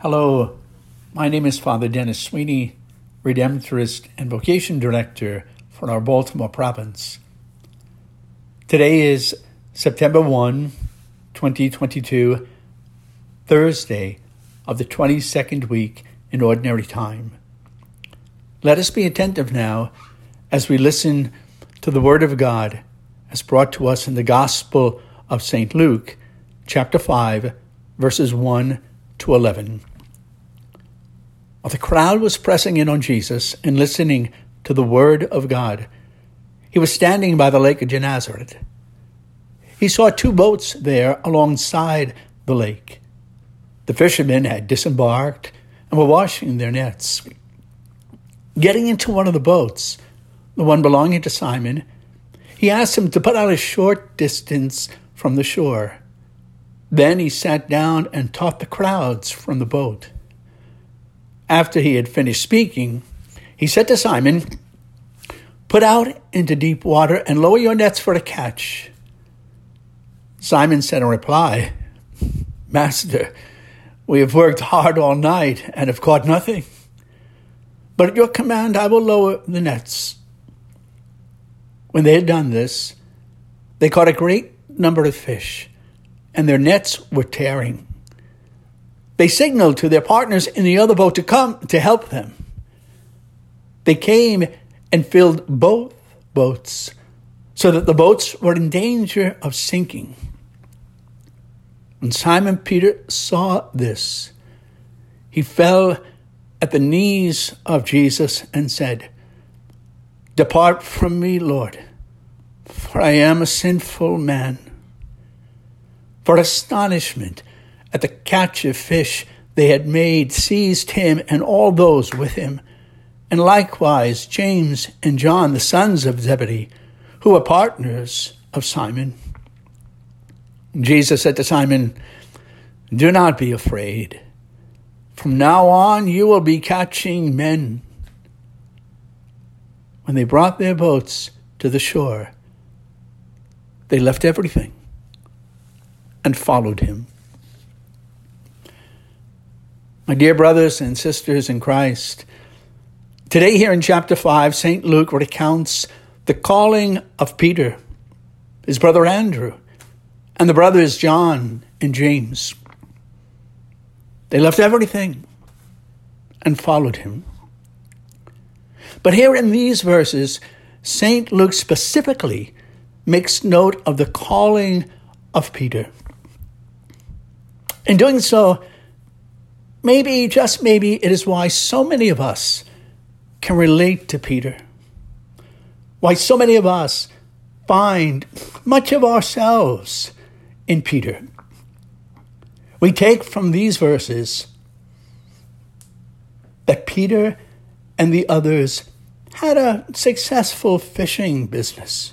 Hello, my name is Father Dennis Sweeney, Redemptorist and Vocation Director for our Baltimore province. Today is September 1, 2022, Thursday of the 22nd week in Ordinary Time. Let us be attentive now as we listen to the Word of God as brought to us in the Gospel of St. Luke, chapter 5, verses 1 to 11. While the crowd was pressing in on Jesus and listening to the word of God, he was standing by the lake of Gennesaret. He saw two boats there alongside the lake. The fishermen had disembarked and were washing their nets. Getting into one of the boats, the one belonging to Simon, he asked him to put out a short distance from the shore. Then he sat down and taught the crowds from the boat. After he had finished speaking, he said to Simon, Put out into deep water and lower your nets for a catch. Simon said in reply, Master, we have worked hard all night and have caught nothing. But at your command I will lower the nets. When they had done this, they caught a great number of fish and their nets were tearing. They signaled to their partners in the other boat to come to help them. They came and filled both boats so that the boats were in danger of sinking. When Simon Peter saw this, he fell at the knees of Jesus and said, Depart from me, Lord, for I am a sinful man for astonishment at the catch of fish they had made seized him and all those with him, and likewise James and John, the sons of Zebedee, who were partners of Simon. Jesus said to Simon, Do not be afraid. From now on you will be catching men. When they brought their boats to the shore, they left everything and followed him. My dear brothers and sisters in Christ, today here in chapter 5, St. Luke recounts the calling of Peter, his brother Andrew, and the brothers John and James. They left everything and followed him. But here in these verses, St. Luke specifically makes note of the calling of Peter. In doing so, maybe, just maybe, it is why so many of us can relate to Peter. Why so many of us find much of ourselves in Peter. We take from these verses that Peter and the others had a successful fishing business.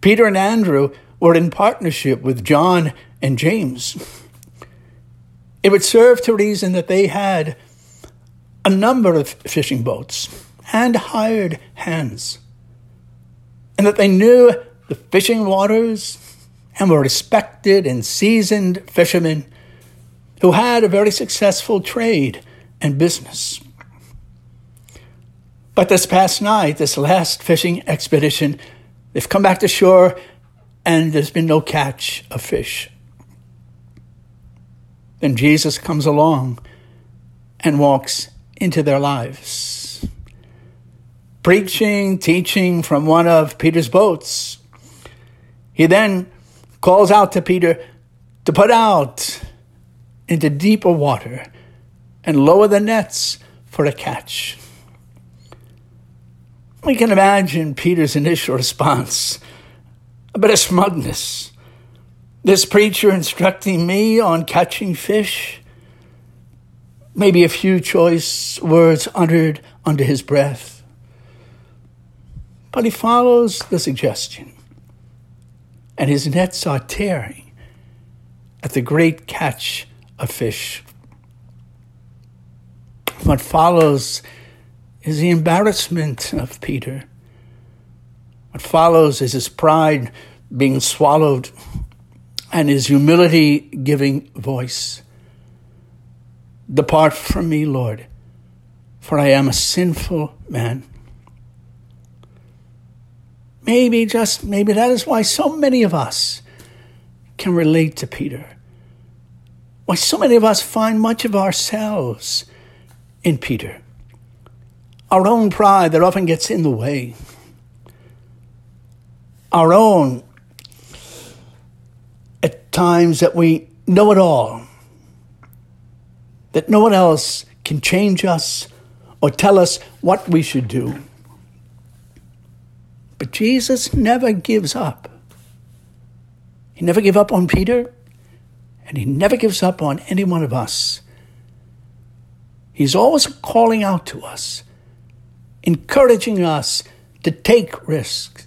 Peter and Andrew were in partnership with John and James. It would serve to reason that they had a number of fishing boats and hired hands, and that they knew the fishing waters and were respected and seasoned fishermen who had a very successful trade and business. But this past night, this last fishing expedition, they've come back to shore and there's been no catch of fish. Then Jesus comes along and walks into their lives. Preaching, teaching from one of Peter's boats. He then calls out to Peter to put out into deeper water and lower the nets for a catch. We can imagine Peter's initial response a bit of smugness this preacher instructing me on catching fish, maybe a few choice words uttered under his breath. But he follows the suggestion, and his nets are tearing at the great catch of fish. What follows is the embarrassment of Peter. What follows is his pride being swallowed and his humility giving voice. Depart from me, Lord, for I am a sinful man. Maybe, just maybe, that is why so many of us can relate to Peter. Why so many of us find much of ourselves in Peter. Our own pride that often gets in the way. Our own, times that we know it all, that no one else can change us or tell us what we should do. But Jesus never gives up. He never gave up on Peter, and he never gives up on any one of us. He's always calling out to us, encouraging us to take risks,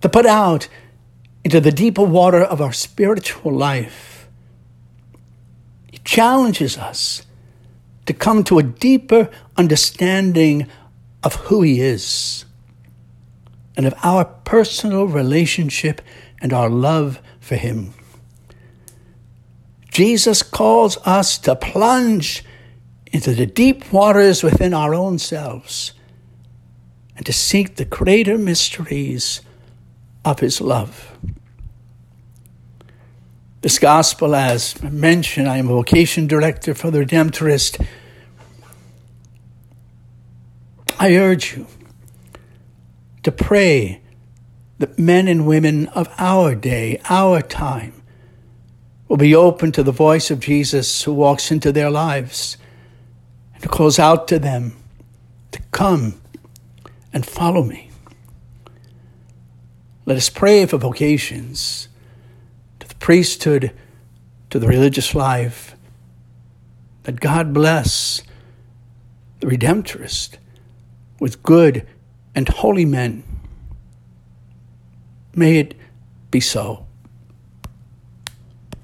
to put out into the deeper water of our spiritual life. He challenges us to come to a deeper understanding of who He is and of our personal relationship and our love for Him. Jesus calls us to plunge into the deep waters within our own selves and to seek the greater mysteries of His love. This gospel, as mentioned, I am a vocation director for the Redemptorist. I urge you to pray that men and women of our day, our time, will be open to the voice of Jesus who walks into their lives and calls out to them to come and follow me. Let us pray for vocations priesthood, to the religious life, that God bless the Redemptorist with good and holy men. May it be so.